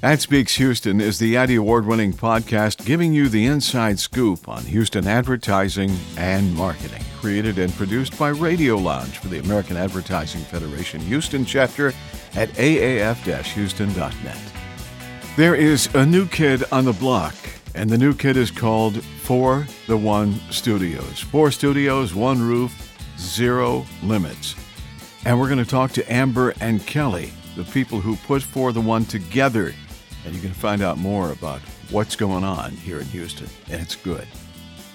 Ad Speaks Houston is the Addy Award winning podcast giving you the inside scoop on Houston advertising and marketing. Created and produced by Radio Lounge for the American Advertising Federation Houston chapter at aaf houston.net. There is a new kid on the block, and the new kid is called For the One Studios. Four studios, one roof, zero limits. And we're going to talk to Amber and Kelly, the people who put For the One together and you can find out more about what's going on here in Houston, and it's good.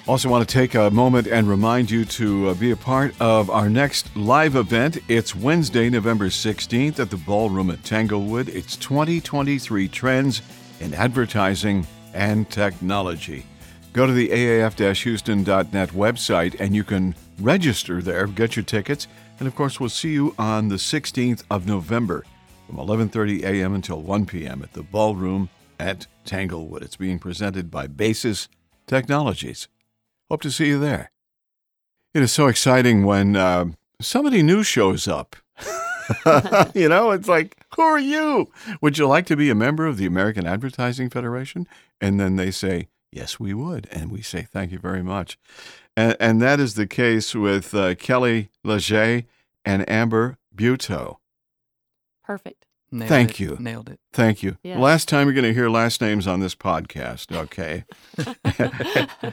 Also, want to take a moment and remind you to uh, be a part of our next live event. It's Wednesday, November 16th at the Ballroom at Tanglewood. It's 2023 Trends in Advertising and Technology. Go to the AAF Houston.net website and you can register there, get your tickets, and of course, we'll see you on the 16th of November from 11:30 a.m. until 1 p.m. at the Ballroom at Tanglewood. It's being presented by Basis Technologies. Hope to see you there. It is so exciting when uh, somebody new shows up. you know, it's like, who are you? Would you like to be a member of the American Advertising Federation? And then they say, yes, we would. And we say, thank you very much. And, and that is the case with uh, Kelly Leger and Amber Buteau. Perfect. Nailed Thank it. you. Nailed it. Thank you. Yeah. Last time you're going to hear last names on this podcast, okay?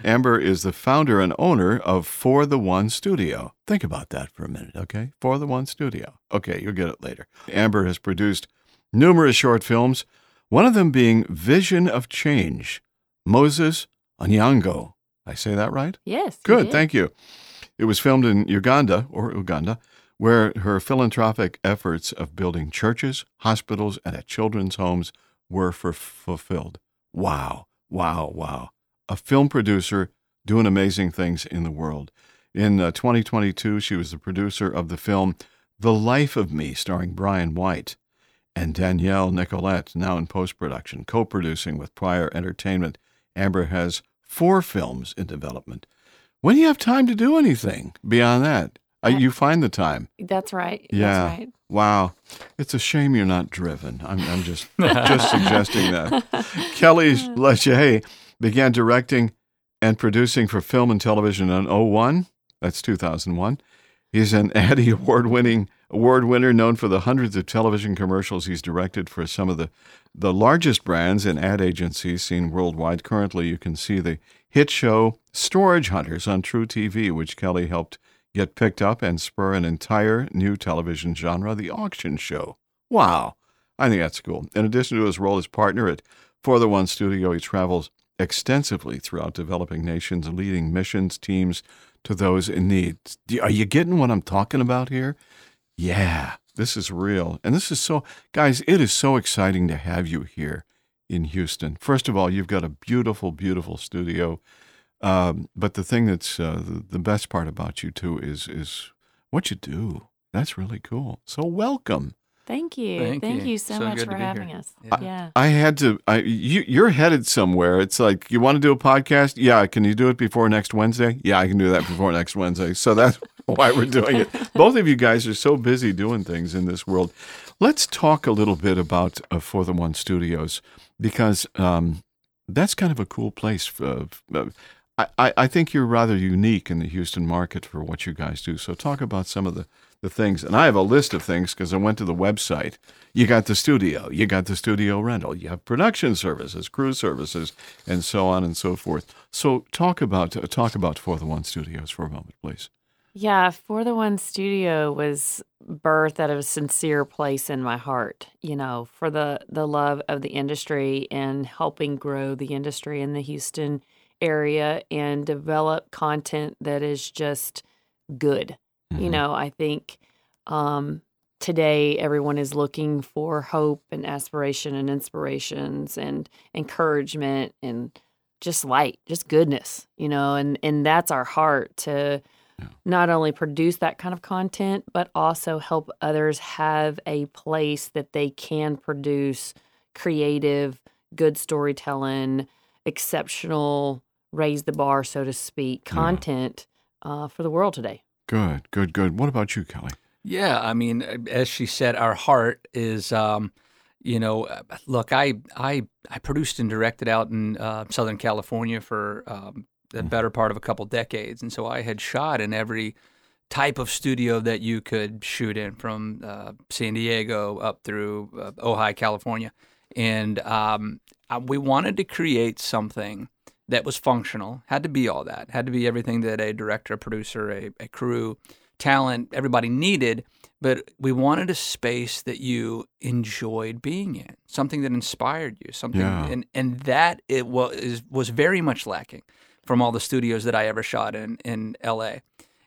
Amber is the founder and owner of For the One Studio. Think about that for a minute, okay? For the One Studio. Okay, you'll get it later. Amber has produced numerous short films, one of them being Vision of Change, Moses Onyango. I say that right? Yes. Good, did. thank you. It was filmed in Uganda or Uganda, where her philanthropic efforts of building churches, hospitals, and at children's homes were fulfilled. Wow, wow, wow. A film producer doing amazing things in the world. In uh, 2022, she was the producer of the film The Life of Me, starring Brian White, and Danielle Nicolette, now in post production, co producing with Prior Entertainment. Amber has four films in development. When do you have time to do anything beyond that? Uh, you find the time. That's right. Yeah. That's right. Wow. It's a shame you're not driven. I'm, I'm just just suggesting that. Kelly Leger began directing and producing for film and television in 01. That's 2001. He's an Addy Award winning award winner known for the hundreds of television commercials he's directed for some of the, the largest brands and ad agencies seen worldwide. Currently, you can see the hit show Storage Hunters on truTV, which Kelly helped get picked up and spur an entire new television genre, the auction show. Wow. I think that's cool. In addition to his role as partner at For the One Studio, he travels extensively throughout developing nations, leading missions teams to those in need. Are you getting what I'm talking about here? Yeah, this is real. And this is so, guys, it is so exciting to have you here in Houston. First of all, you've got a beautiful, beautiful studio. Um, but the thing that's uh, the, the best part about you, too, is, is what you do. That's really cool. So, welcome. Thank you. Thank Thank, you. you. so, So much for to be here. having us. Yeah. Yeah. I had to. I you you're headed somewhere. It's like you want to do a podcast. Yeah, can you do it before next Wednesday? Yeah, I can do that before next Wednesday. So that's why we're doing it. Both of you guys are so busy doing things in this world. Let's talk a little bit about uh, For the One Studios because um, that's kind of a cool place. For, uh, I, I think you're rather unique in the Houston market for what you guys do. So talk about some of the the things. And I have a list of things because I went to the website. You got the studio, you got the studio rental, you have production services, crew services, and so on and so forth. So talk about uh, talk about For the One Studios for a moment, please. Yeah, For the One Studio was birthed out of a sincere place in my heart, you know, for the the love of the industry and helping grow the industry in the Houston area and develop content that is just good. You Mhm. know, I think um today everyone is looking for hope and aspiration and inspirations and encouragement and just light, just goodness, you know, and and that's our heart to Yeah. not only produce that kind of content but also help others have a place that they can produce creative, good storytelling, exceptional, raise the bar so to speak, Yeah. content uh, for the world today. Good, good, good. What about you, Kelly? Yeah, I mean, as she said, our heart is um, you know, uh, look, I I I produced and directed out in uh, Southern California for um, the better part of a couple decades, and so I had shot in every type of studio that you could shoot in, from uh, San Diego up through uh, Ojai, California, and um, we wanted to create something that was functional. Had to be all that. Had to be everything that a director, a producer, a, a crew, talent, everybody needed but we wanted a space that you enjoyed being in, something that inspired you, something, Yeah. and and that it was was very much lacking from all the studios that I ever shot in in L.A.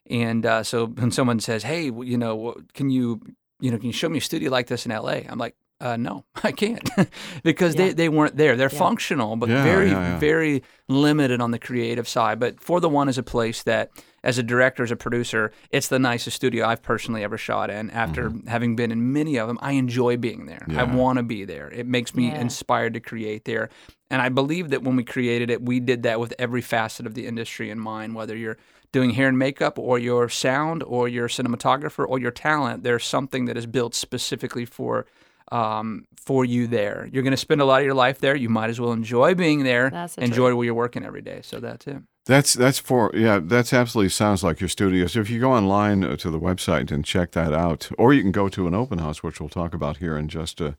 And uh, so when someone says, "Hey, you know, can you, you know, can you show me a studio like this in L.A.?" I'm like, uh, "No, I can't," because they, Yeah. they weren't there. They're Yeah. functional, but Yeah, very yeah, yeah. very limited on the creative side. But For the One is a place that, as a director, as a producer, it's the nicest studio I've personally ever shot in. After having been in many of them, I enjoy being there. I Mm-hmm. Want to be there. It makes me Yeah. inspired to create there. And I believe that when we created it, we did that with every facet of the industry in mind, whether you're doing hair and makeup or your sound or your cinematographer or your talent, there's something that is built specifically for um, for you there. You're going to spend a lot of your life there. You might as well enjoy being there. That's the enjoy where you're working every day. So that's it. That's that's for yeah. That's absolutely sounds like your studio. So if you go online uh, to the website and check that out, or you can go to an open house, which we'll talk about here in just a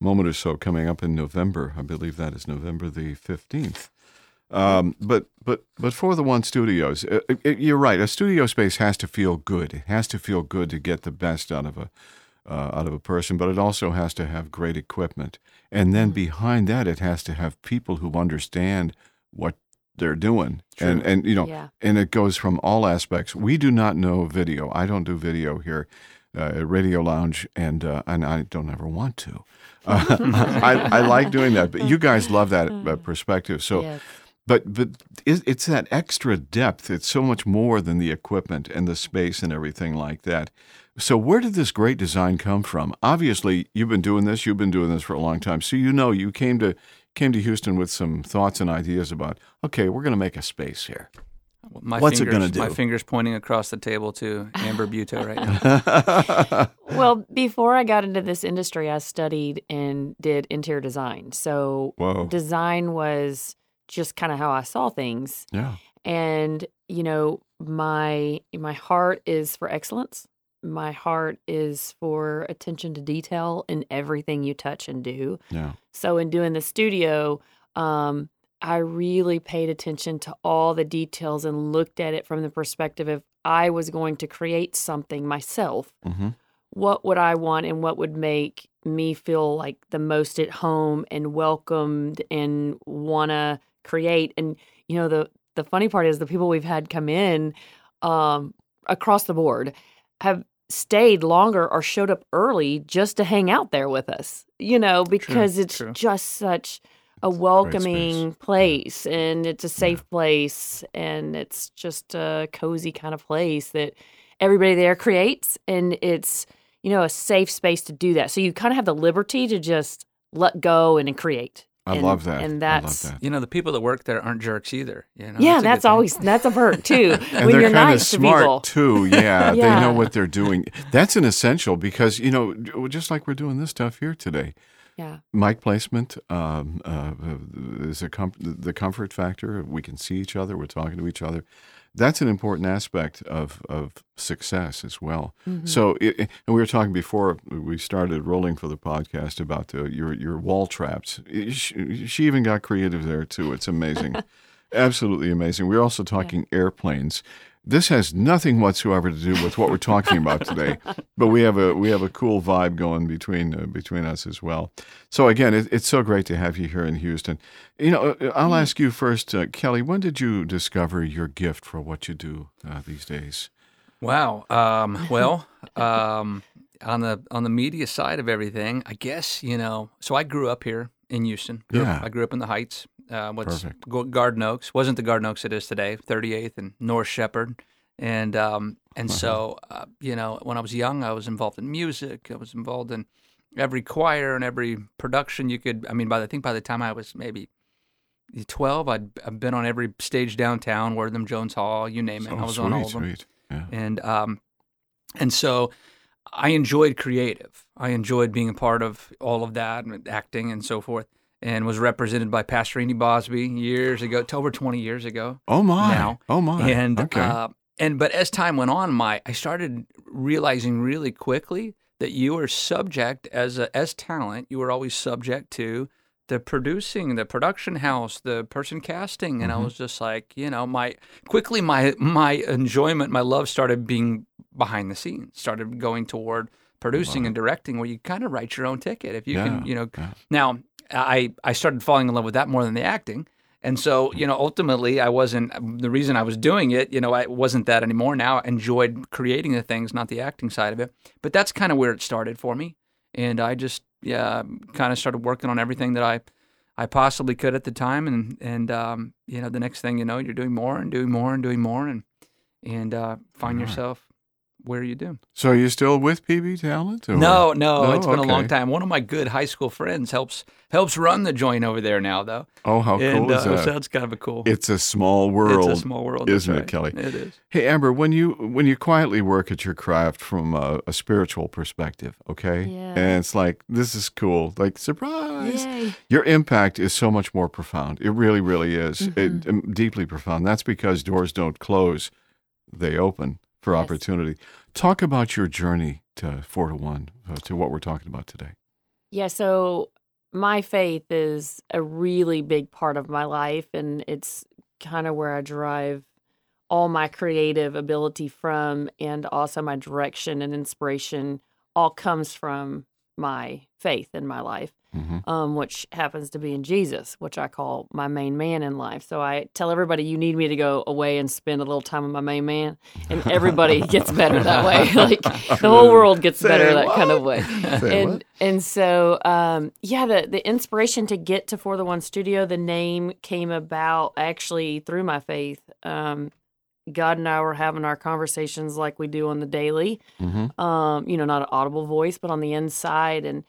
moment or so, coming up in November. I believe that is November the fifteenth. Um, but but but for the one studios, uh, uh, you're right. A studio space has to feel good. It has to feel good to get the best out of a uh, out of a person, but it also has to have great equipment. And then behind that, it has to have people who understand what they're doing. And and you know, Yeah. and it goes from all aspects. We do not know video. I don't do video here uh, at Radio Lounge, and uh, and I don't ever want to. Uh, I, I like doing that, but you guys love that uh, perspective. So. Yes. But but it's that extra depth. It's so much more than the equipment and the space and everything like that. So where did this great design come from? Obviously, you've been doing this. You've been doing this for a long time. So you know you came to came to Houston with some thoughts and ideas about. Okay, we're going to make a space here. My What's it gonna do? My fingers pointing across the table to Amber Buto right now. Well, before I got into this industry, I studied and did interior design. So Whoa. design was just kind of how I saw things. Yeah. And you know, my my heart is for excellence. My heart is for attention to detail in everything you touch and do. Yeah. So in doing the studio, um, I really paid attention to all the details and looked at it from the perspective of I was going to create something myself. hmm What would I want and what would make me feel like the most at home and welcomed and want to create? And you know the the funny part is the people we've had come in um, across the board have stayed longer or showed up early just to hang out there with us. You know because it's true. just such a welcoming place and it's a safe place and it's just a cozy kind of place that everybody there creates and it's you know a safe space to do that so you kind of have the liberty to just let go and create I And- love that. and I love that's that. You know, the people that work there aren't jerks either. You know, yeah a good that's always that's a perk too And when they're you're kind of nice to smart people too. Yeah, they know what they're doing. That's an essential because you know, just like we're doing this stuff here today. yeah mic placement um, uh, is a com- the comfort factor. We can see each other. We're talking to each other. That's an important aspect of, of success as well. Mm-hmm. So, it, and we were talking before we started rolling for the podcast about the, your your wall traps. She, she even got creative there too. It's amazing, absolutely amazing. We're also talking airplanes. This has nothing whatsoever to do with what we're talking about today, but we have a we have a cool vibe going between uh, between us as well. So again, it, it's so great to have you here in Houston. You know, uh, I'll ask you first, uh, Kelly. When did you discover your gift for what you do uh, these days? Wow. Um, well, um, on the on the media side of everything, I guess you know. So I grew up here in Houston. Yeah. I grew up in the Heights. Uh, what's Perfect. Garden Oaks wasn't the Garden Oaks it is today. 38th and North Shepherd, and um, and so uh, you know when I was young, I was involved in music. I was involved in every choir and every production you could. I mean, by the, I think by the time I was maybe 12, I'd, I'd been on every stage downtown, Wortham Jones Hall, you name it. I was sweet, on all of them. Yeah. and um, and so I enjoyed creative. I enjoyed being a part of all of that, and acting and so forth. And was represented by Pastorini Bosby years ago, over 20 years ago. Oh my! Now. Oh my! And okay. uh, and but as time went on, my I started realizing really quickly that you are subject as a, as talent. You were always subject to the producing, the production house, the person casting, and Mm-hmm. I was just like, you know, my quickly my my enjoyment, my love started being behind the scenes, started going toward producing and directing, where you kind of write your own ticket. If you Yeah, can, you know, yeah. now I I started falling in love with that more than the acting. And so, you know, ultimately, I wasn't the reason I was doing it. You know, I wasn't that anymore. Now I enjoyed creating the things, not the acting side of it. But that's kind of where it started for me. And I just, yeah, kind of started working on everything that I, I possibly could at the time. And and um, you know, the next thing you know, you're doing more and doing more and doing more, and and uh, find Right. yourself where are you do. so are you still with PB Talent? or- No, no, No? it's been a long time. One of my good high school friends helps helps run the joint over there now, though. Oh, how and cool is uh, that? so that's kind of a cool. it's a small world. It's a small world, isn't it. Kelly? It is. Hey Amber, when you when you quietly work at your craft from a, a spiritual perspective, okay, Yeah. and it's like this is cool, like surprise. Yay. Your impact is so much more profound. It really, really is. Mm-hmm. It, um, deeply profound. That's because doors don't close; they open for Yes. opportunity. Talk about your journey to four to one, uh, to what we're talking about today. Yeah, so my faith is a really big part of my life, and it's kind of where I derive all my creative ability from, and also my direction and inspiration all comes from my faith in my life, hmm um, which happens to be in Jesus, which I call my main man in life. So I tell everybody, you need me to go away and spend a little time with my main man, and everybody gets better that way. like the whole world gets Say better that kind of way Say and what? and so um, yeah, the the inspiration to get to For the One Studio, the name came about actually through my faith. Um, God and I were having our conversations like we do on the daily. hmm Um, you know, not an audible voice, but on the inside, and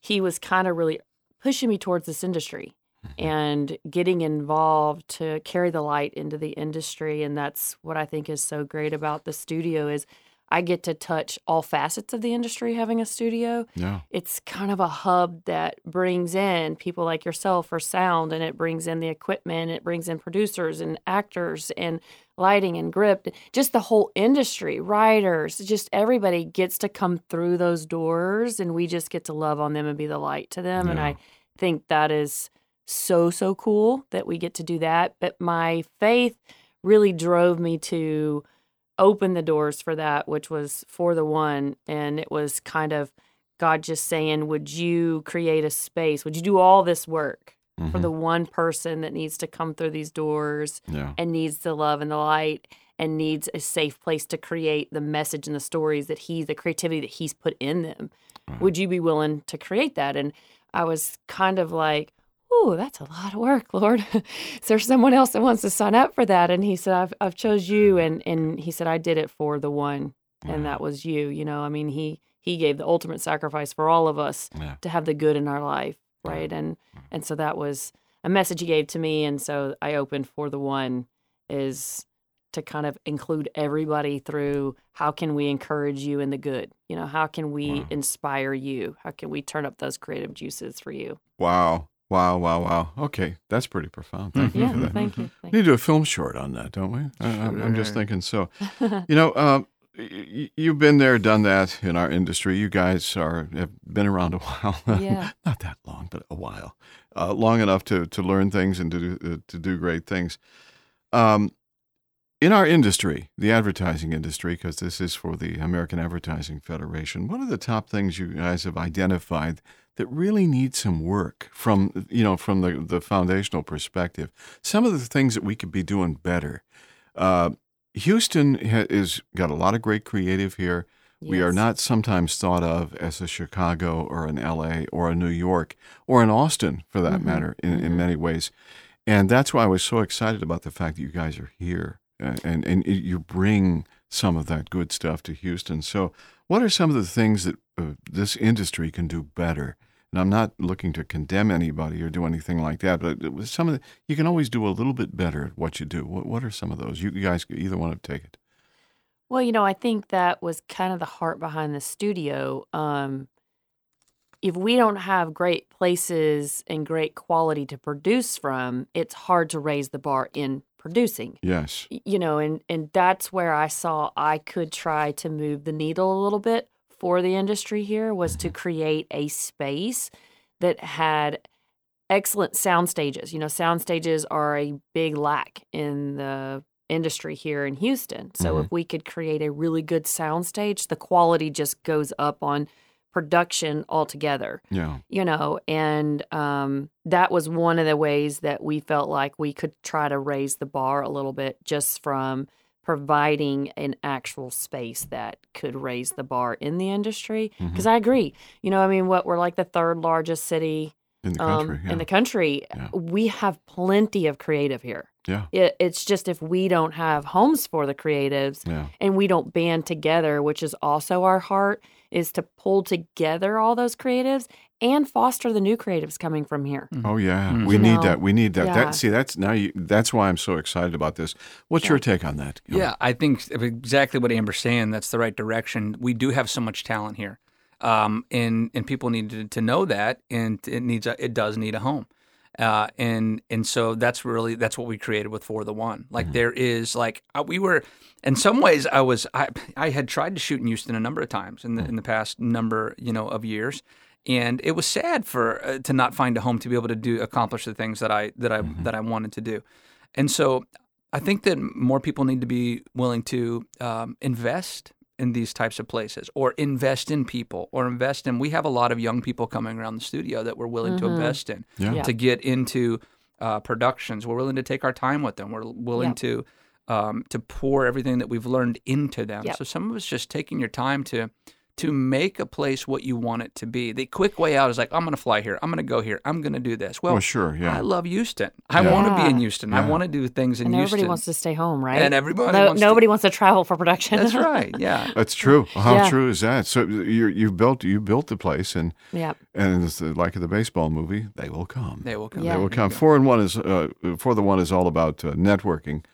he was kind of really pushing me towards this industry and getting involved to carry the light into the industry and that's what i think is so great about the studio is i get to touch all facets of the industry having a studio Yeah. it's kind of a hub that brings in people like yourself for sound and it brings in the equipment it brings in producers and actors and lighting and grip just the whole industry writers just everybody gets to come through those doors and we just get to love on them and be the light to them and i think that is so so cool that we get to do that but my faith really drove me to open the doors for that which was for the one and it was kind of God just saying, Would you create a space? Would you do all this work for Mhm. the one person that needs to come through these doors Yeah. and needs the love and the light and needs a safe place to create the message and the stories that he, the creativity that he's put in them? Would you be willing to create that? And I was kind of like, Oh, that's a lot of work, Lord. Is there someone else that wants to sign up for that? And he said, I've, I've chose you. And, and he said, I did it for the one and that was you you know i mean he he gave the ultimate sacrifice for all of us Yeah. to have the good in our life right and mm. and so that was a message he gave to me and so i opened for the one is to kind of include everybody through how can we encourage you in the good you know how can we Wow. inspire you how can we turn up those creative juices for you Wow. Wow. Wow. Wow. Okay, that's pretty profound. Thank you yeah for that. thank you We thank need to do a film short on that, don't we? I, I'm, I'm just thinking so. you. You know, um, y- y- you've been there, done that in our industry. You guys are have been around a while. Yeah. not that long, but a while, uh, long enough to to learn things and to do uh, to do great things. Um, in our industry, the advertising industry, because this is for the American Advertising Federation, what are the top things you guys have identified that really need some work from you know from the the foundational perspective? Some of the things that we could be doing better. Uh, Houston ha- is got a lot of great creative here. We are not sometimes thought of as a Chicago or an LA or a New York or an Austin, for that Mhm, matter, in, in mhm. many ways. And that's why I was so excited about the fact that you guys are here uh, and, and you bring some of that good stuff to Houston. So, what are some of the things that uh, this industry can do better? And I'm not looking to condemn anybody or do anything like that, but some of the, you can always do a little bit better at what you do. What, what are some of those? You guys, either one of take it. Well, you know, I think that was kind of the heart behind the studio. Um, if we don't have great places and great quality to produce from, it's hard to raise the bar in producing. Yes. You know, and and that's where I saw I could try to move the needle a little bit for the industry here was to create a space that had excellent sound stages. You know, sound stages are a big lack in the industry here in Houston. So Mhm. if we could create a really good sound stage, the quality just goes up on production altogether Yeah. you know and um, that was one of the ways that we felt like we could try to raise the bar a little bit just from providing an actual space that could raise the bar in the industry because i agree you know i mean what we're like the third largest city In the um, country. yeah. in the country Yeah. we have plenty of creative here yeah. it, it's just if we don't have homes for the creatives Yeah. and we don't band together, which is also our heart, is to pull together all those creatives and foster the new creatives coming from here. Oh yeah, Mm. we You need know, that. We need that. yeah. That see, that's now. You, that's why I'm so excited about this. What's your take on that? Gil? Yeah, I think exactly what Amber's saying. That's the right direction. We do have so much talent here, um, and and people need to, to know that, and it needs a, it does need a home, uh, and and so that's really that's what we created with For the One. Like there is like uh, we were, in some ways, I was I I had tried to shoot in Houston a number of times in the in the past number you know of years. And it was sad for uh, to not find a home to be able to do accomplish the things that I that I that I wanted to do, and so I think that more people need to be willing to um, invest in these types of places or invest in people or invest in. We have a lot of young people coming around the studio that we're willing to invest in Yeah. Yeah. to get into uh, productions. We're willing to take our time with them. We're willing Yep. to um, to pour everything that we've learned into them. Yep. So some of us just taking your time to to make a place what you want it to be. The quick way out is like I'm going to fly here. I'm going to go here. I'm going to do this. Well, Well, sure. Yeah. I love Houston. I Yeah. want to be in Yeah. Houston. I want to do things in And Houston. everybody wants to stay home, right? And everybody No- wants to- nobody wants to travel for production. That's right. Yeah. That's true. How Yeah. true is that? So you you built you built the place, and yeah. and it's like the baseball movie, they will come. They will come. Yeah. They will come. Four and one is uh, for the one is all about uh, networking,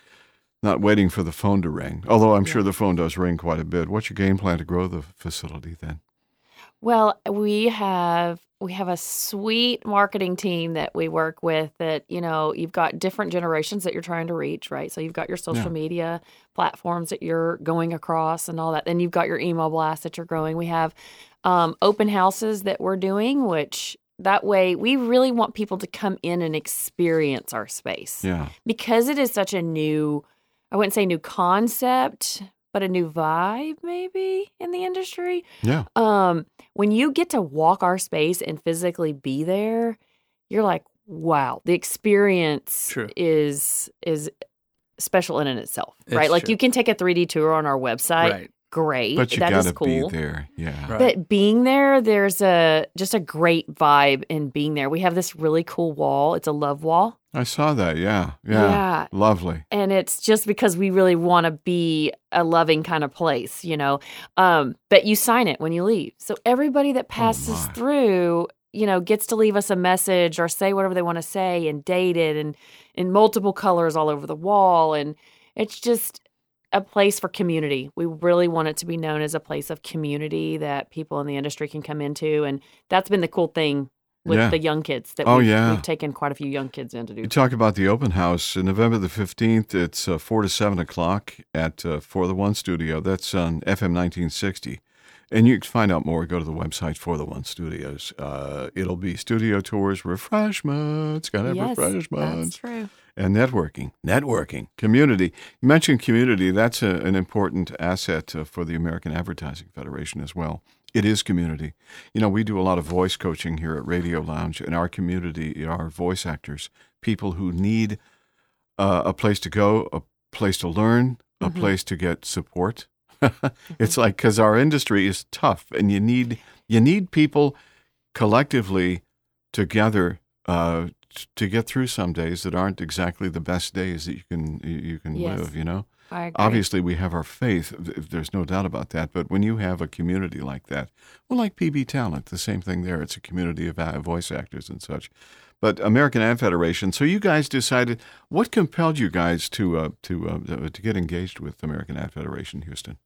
not waiting for the phone to ring. Although I'm sure the phone does ring quite a bit. What's your game plan to grow the facility then? Well, we have we have a sweet marketing team that we work with that, you know, you've got different generations that you're trying to reach, right? So you've got your social Yeah. media platforms that you're going across and all that. Then you've got your email blast that you're growing. We have um, open houses that we're doing, which that way we really want people to come in and experience our space Yeah. because it is such a new I wouldn't say new concept, but a new vibe maybe in the industry. Yeah. Um, when you get to walk our space and physically be there, you're like, wow, the experience True. is is special in and itself, It's right? Like you can take a 3D tour on our website. Right. Great. But you that got is to cool. be there. Yeah. Right. But being there, there's a just a great vibe in being there. We have this really cool wall. It's a love wall. I saw that. Yeah. Yeah. Yeah. Lovely. and it's just because we really want to be a loving kind of place, you know. Um, but you sign it when you leave, so everybody that passes Oh, through, you know, gets to leave us a message or say whatever they want to say, and date it, and in multiple colors all over the wall, and it's just a place for community. We really want it to be known as a place of community that people in the industry can come into, and that's been the cool thing with Yeah. the young kids that Oh, we've, yeah. we've taken quite a few young kids in to do. You talk about the open house uh, November the 15th. It's uh, 4 to 7 o'clock at uh, For the One Studio. That's on FM 1960. And you can find out more. Go to the website for the One Studios. Uh, it'll be studio tours, refreshments, got to have yes, that's refreshments, true. and networking. Networking, community. You mentioned community. That's a, an important asset uh, for the American Advertising Federation as well. It is community. You know, we do a lot of voice coaching here at Radio Lounge, and our community are voice actors, people who need uh, a place to go, a place to learn, a Mhm. place to get support. it's like because our industry is tough, and you need you need people collectively together uh, t- to get through some days that aren't exactly the best days that you can you- can Yes. live. You know. Obviously we have our faith. There's no doubt about that. But when you have a community like that, well, like PB Talent, the same thing there. It's a community of uh, voice actors and such. But American Ad Federation. So you guys decided. What compelled you guys to uh, to uh, to get engaged with American Ad Federation, Houston?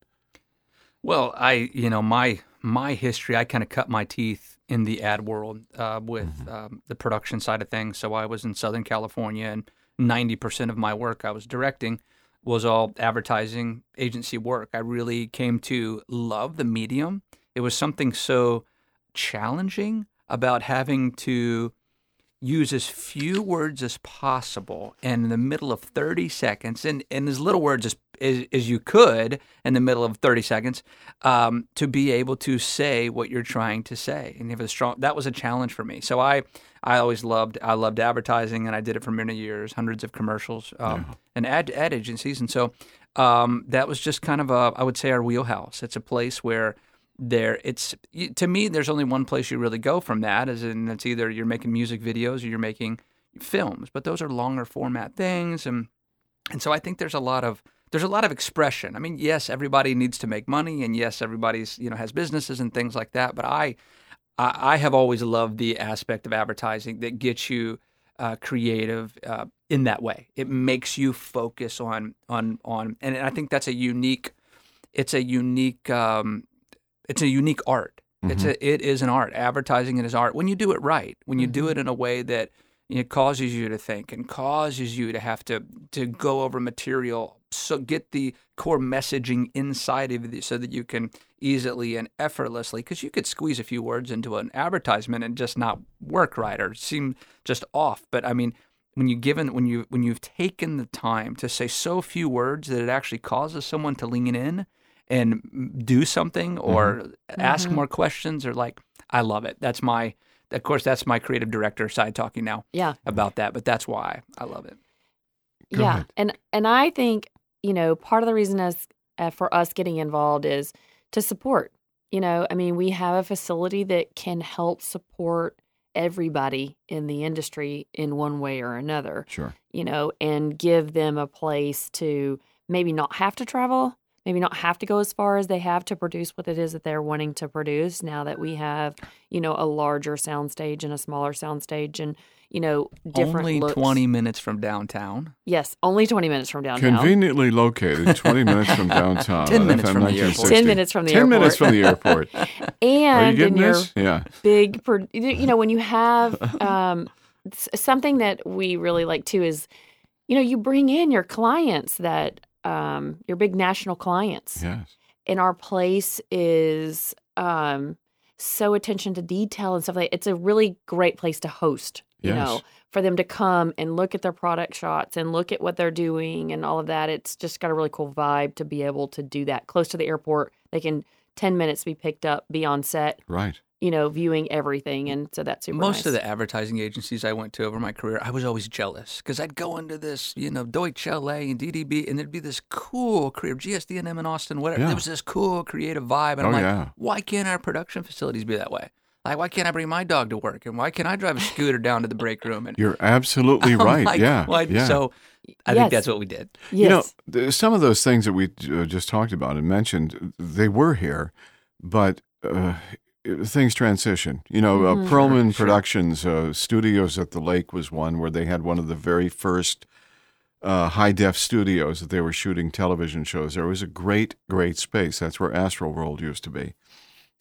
Well, I, you know, my my history, I kind of cut my teeth in the ad world uh, with Mm-hmm. um, the production side of things. So I was in Southern California, and ninety percent of my work I was directing was all advertising agency work. I really came to love the medium. It was something so challenging about having to use as few words as possible and in the middle of 30 seconds and, and as little words as, as, as you could in the middle of 30 seconds um, to be able to say what you're trying to say. And you have a strong that was a challenge for me. So i i always loved i loved advertising and i did it for many years hundreds of commercials um, and ad, ad agencies. And so um, that was just kind of a i would say our wheelhouse. It's a place where there it's to me there's only one place you really go from that is in it's either you're making music videos or you're making films but those are longer format things and and so I think there's a lot of there's a lot of expression. I mean, yes, everybody needs to make money, and yes, everybody's you know has businesses and things like that. But I, I, I have always loved the aspect of advertising that gets you uh, creative uh, in that way. It makes you focus on on on, and I think that's a unique. It's a unique. Um, it's a unique art. It's mm-hmm. a it is an art. Advertising it is art when you do it right. When you do mm-hmm. it in a way that it causes you to think and causes you to have to to go over material so get the core messaging inside of it so that you can easily and effortlessly because you could squeeze a few words into an advertisement and just not work right or seem just off but i mean when you given when you when you've taken the time to say so few words that it actually causes someone to lean in and do something or ask more questions or like i love it that's my of course that's my creative director side talking now Yeah. about that but that's why i love it Go yeah. ahead. And and I think, you know, part of the reason us uh, for us getting involved is to support. You know, I mean, we have a facility that can help support everybody in the industry in one way or another, Sure. you know, and give them a place to maybe not have to travel, maybe not have to go as far as they have to produce what it is that they're wanting to produce now that we have, you know, a larger soundstage and a smaller soundstage and, you know, different only looks. 20 minutes from downtown Yes, only 20 minutes from downtown. Conveniently located, 20 minutes from downtown. 10 on minutes from the airport. 10 minutes from the 10 airport. minutes from the airport. Are you and getting in your this? Yeah. big, pro- you know, when you have um, something that we really like too is, you know, you bring in your clients that, um, your big national clients. Yes. And our place is um, so attention to detail and stuff like It's a really great place to host, you Yes. know, for them to come and look at their product shots and look at what they're doing and all of that. It's just got a really cool vibe to be able to do that close to the airport. They can 10 minutes be picked up, be on set, Right. You know, viewing everything. And so that's super most nice. of the advertising agencies I went to over my career, I was always jealous because I'd go into this, you know, Deutsche LA and DDB, and there'd be this cool career, GSD&M in Austin, whatever. Yeah. There was this cool creative vibe, and Oh, I'm like, yeah. why can't our production facilities be that way? Like, why can't I bring my dog to work, and why can't I drive a scooter down to the break room? And You're absolutely I'm right. like, yeah. why- yeah. So I Yes. think that's what we did. yes. You know, some of those things that we uh, just talked about and mentioned, they were here, but uh, things transition. You know, uh, Mhm. Perlman Sure, sure. Productions uh, Studios at the Lake was one where they had one of the very first uh, high def studios that they were shooting television shows. There was a great, great space. That's where Astro World used to be.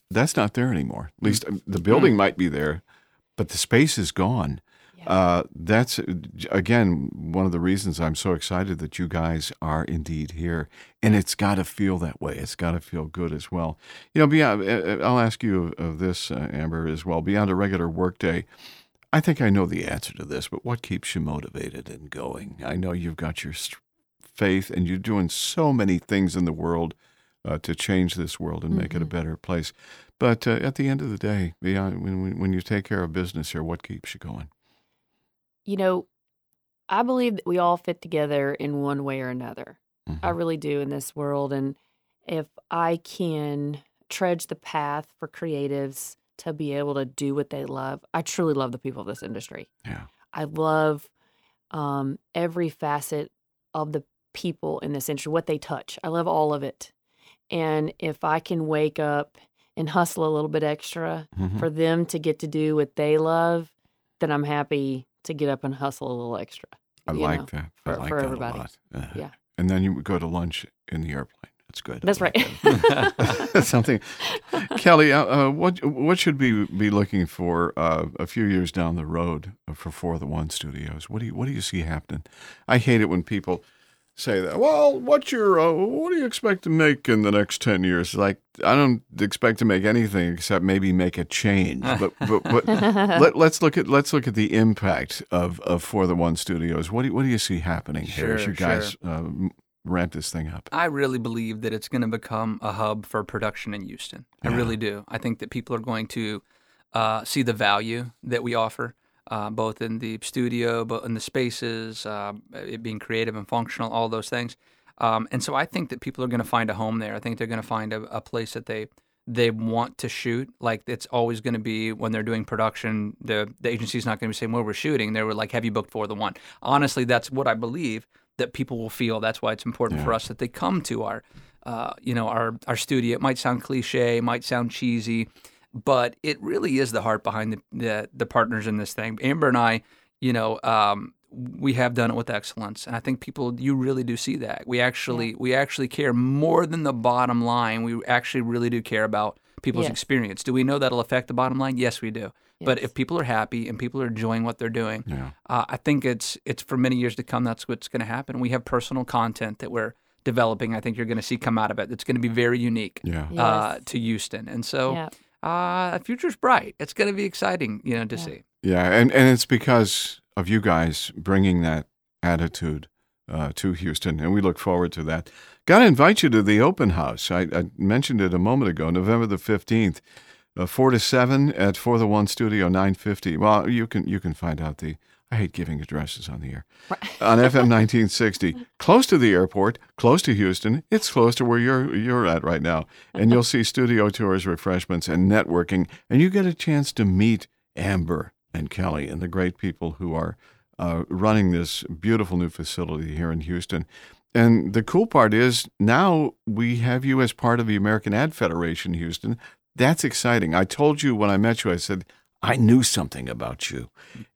That's not there anymore. At least um, the building might be there, but the space is gone. Yeah. Uh, that's again one of the reasons I'm so excited that you guys are indeed here, and it's got to feel that way. It's got to feel good as well. You know, beyond, uh, uh, I'll ask you of, this, uh, Amber, as well. Beyond a regular workday, I think I know the answer to this, but what keeps you motivated and going? I know you've got your faith, and you're doing so many things in the world uh, to change this world and make it a Mhm. better place. But uh, at the end of the day, beyond when, when when you take care of business here, what keeps you going? You know, I believe that we all fit together in one way or another. I Mhm. really do in this world. And if I can trudge the path for creatives to be able to do what they love, I truly love the people of this industry. Yeah. I love um, every facet of the people in this industry, what they touch. I love all of it. And if I can wake up and hustle a little bit extra Mhm. for them to get to do what they love, then I'm happy to get up and hustle a little extra. I like know, that. for- I like for that everybody. a lot. Uh, Yeah. And then you would go to lunch in the airplane. That's good. That's right. That's something. Kelly, uh, uh, what what should we be looking for uh, a few years down the road for For the One Studios? What do you what do you see happening? I hate it when people say that. Well, what's your uh, what do you expect to make in the next ten years? Like I don't expect to make anything except maybe make a change. But but, but let, us look at let's look at the impact of, of For the One Studios. What do you, what do you see happening sure, here as you guys sure. uh, ramp this thing up? I really believe that it's going to become a hub for production in Houston. Yeah. I really do. I think that people are going to uh, see the value that we offer. Uh, both in the studio, but in the spaces, uh, it being creative and functional, all those things. Um, and so I think that people are going to find a home there. I think they're going to find a, a, place that they they want to shoot. Like it's always going to be when they're doing production, the the agency's not going to be saying where we're shooting. They were like, "Have you booked for the one?" Honestly, that's what I believe that people will feel. That's why it's important Yeah. for us that they come to our, uh, you know, our our studio. It might sound cliche, it might sound cheesy, but it really is the heart behind the the, the partners in this thing. Amber and I, you know, um, we have done it with excellence, and I think people you really do see that. We actually we actually care more than the bottom line. We actually really do care about people's Yes. experience. Do we know that'll affect the bottom line? Yes, we do. But if people are happy and people are enjoying what they're doing, Yeah. uh, I think it's it's for many years to come. That's what's going to happen. We have personal content that we're developing. I think you're going to see come out of it. It's going to be very unique Yeah. uh, Yes. to Houston, and so Yeah. Uh, the future's bright. It's going to be exciting, you know, to Yeah. see. Yeah, and, and it's because of you guys bringing that attitude uh, to Houston, and we look forward to that. Got to invite you to the open house. I, I mentioned it a moment ago, November the fifteenth, uh, four to seven at For the One Studio, nine fifty. Well, you can you can find out the. I hate giving addresses on the air. on FM 1960, close to the airport, close to Houston. It's close to where you're you're at right now, and you'll see studio tours, refreshments, and networking, and you get a chance to meet Amber and Kelly and the great people who are uh, running this beautiful new facility here in Houston. And the cool part is now we have you as part of the American Ad Federation, Houston. That's exciting. I told you when I met you, I said I knew something about you,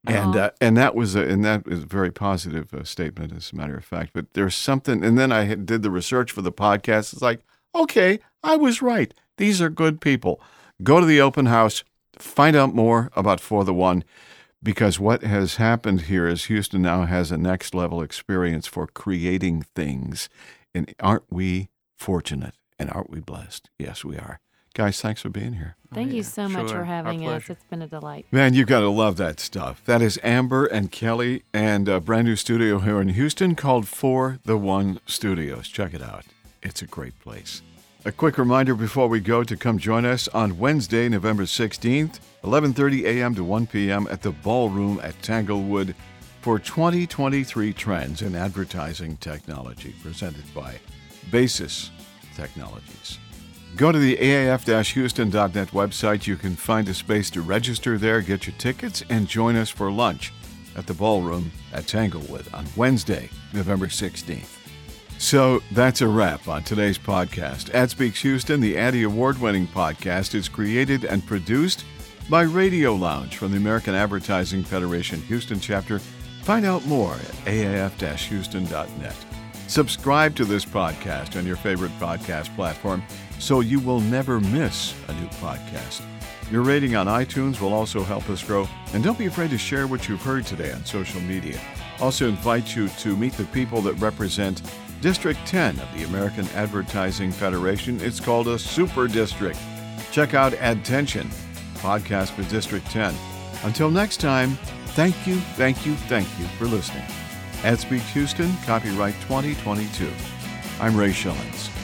and uh, and that was a, and that is a very positive uh, statement, as a matter of fact. But there's something, and then I did the research for the podcast. It's like, okay, I was right. These are good people. Go to the open house, find out more about For the One, because what has happened here is Houston now has a next level experience for creating things, and aren't we fortunate and aren't we blessed? Yes, we are. Guys, thanks for being here. Oh, Thank yeah, you so much sure. for Our having us. pleasure. It's been a delight. Man, you've got to love that stuff. That is Amber and Kelly and a brand new studio here in Houston called For the One Studios. Check it out. It's a great place. A quick reminder before we go to come join us on Wednesday, November 16th, 11:30 a.m. to 1 p.m. at the Ballroom at Tanglewood for 2023 Trends in Advertising Technology presented by Basis Technologies. Go to the AAF-Houston.net website. You can find a space to register there, get your tickets, and join us for lunch at the ballroom at Tanglewood on Wednesday, November 16th. So that's a wrap on today's podcast. Ad Speaks Houston, the Addy Award winning podcast, is created and produced by Radio Lounge from the American Advertising Federation Houston chapter. Find out more at aaf houston.net. Subscribe to this podcast on your favorite podcast platform so you will never miss a new podcast. Your rating on iTunes will also help us grow, and don't be afraid to share what you've heard today on social media. Also, invite you to meet the people that represent District 10 of the American Advertising Federation. It's called a Super District. Check out Adtention, podcast for District 10. Until next time, thank you, thank you, thank you for listening. AdSpeak Houston, copyright 2022. I'm Ray Schillens.